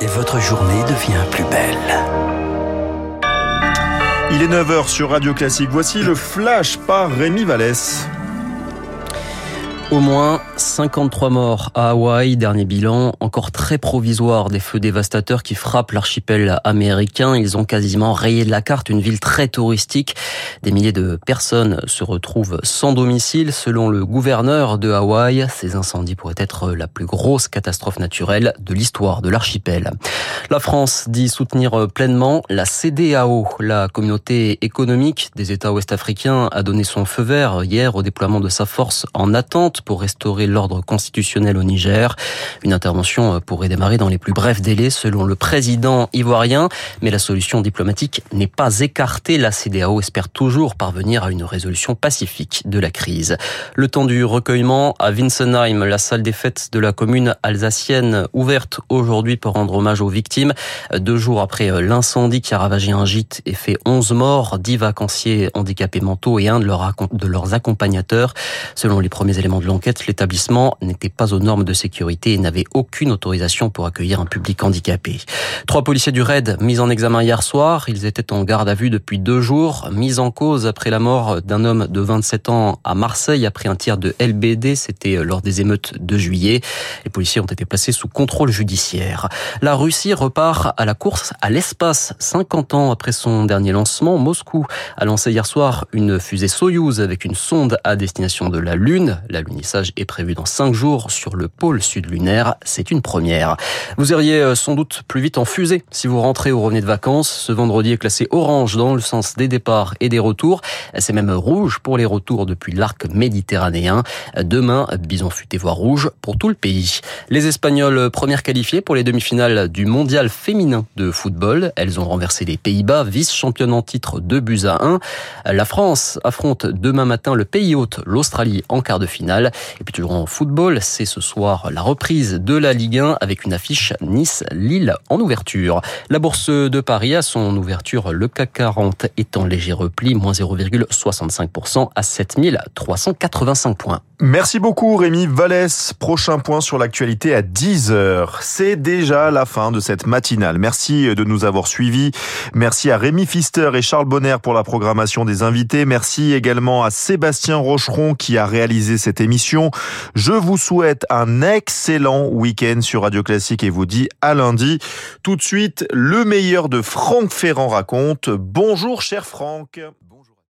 et votre journée devient plus belle. Il est 9h sur Radio Classique. Voici le flash par Rémi Vallès. Au moins 53 morts à Hawaï, dernier bilan encore très provisoire des feux dévastateurs qui frappent l'archipel américain. Ils ont quasiment rayé de la carte une ville très touristique. Des milliers de personnes se retrouvent sans domicile. Selon le gouverneur de Hawaï, ces incendies pourraient être la plus grosse catastrophe naturelle de l'histoire de l'archipel. La France dit soutenir pleinement la CDAO. La communauté économique des États ouest-africains a donné son feu vert hier au déploiement de sa force en attente pour restaurer l'ordre constitutionnel au Niger. Une intervention pourrait démarrer dans les plus brefs délais selon le président ivoirien, mais la solution diplomatique n'est pas écartée. La CDAO espère toujours parvenir à une résolution pacifique de la crise. Le temps du recueillement à Winsenheim, la salle des fêtes de la commune alsacienne ouverte aujourd'hui pour rendre hommage aux victimes. Deux jours après l'incendie qui a ravagé un gîte et fait 11 morts, 10 vacanciers handicapés mentaux et un de leurs accompagnateurs. Selon les premiers éléments de l'enquête, l'établissement n'était pas aux normes de sécurité et n'avait aucune autorisation pour accueillir un public handicapé. Trois policiers du RAID mis en examen hier soir. Ils étaient en garde à vue depuis deux jours, mis en cause après la mort d'un homme de 27 ans à Marseille après un tir de LBD. C'était lors des émeutes de juillet. Les policiers ont été placés sous contrôle judiciaire. La Russie repart à la course à l'espace. 50 ans après son dernier lancement, Moscou a lancé hier soir une fusée Soyouz avec une sonde à destination de la Lune. La L'unissage est prévu dans cinq jours sur le pôle sud lunaire. C'est une première. Vous iriez euh, sans doute plus vite en fusée si vous rentrez ou revenez de vacances. Ce vendredi est classé orange dans le sens des départs et des retours. C'est même rouge pour les retours depuis l'arc méditerranéen. Demain, bison futé voire rouge pour tout le pays. Les Espagnols premières qualifiées pour les demi-finales du mondial féminin de football. Elles ont renversé les Pays-Bas, vice-championne en titre 2 buts à 1. La France affronte demain matin le pays hôte, l'Australie, en quart de finale. Et puis toujours en football, c'est ce soir la reprise de la Ligue 1 avec une affiche Nice-Lille en ouverture. La bourse de Paris a son ouverture, le CAC 40 est en léger repli, moins 0,65% à 7385 points. Merci beaucoup Rémi Vallès. Prochain point sur l'actualité à 10h. C'est déjà la fin de cette matinale. Merci de nous avoir suivis. Merci à Rémi Fister et Charles Bonner pour la programmation des invités. Merci également à Sébastien Rocheron qui a réalisé cette émission. Je vous souhaite un excellent week-end sur Radio Classique et vous dis à lundi. Tout de suite, le meilleur de Franck Ferrand raconte. Bonjour cher Franck.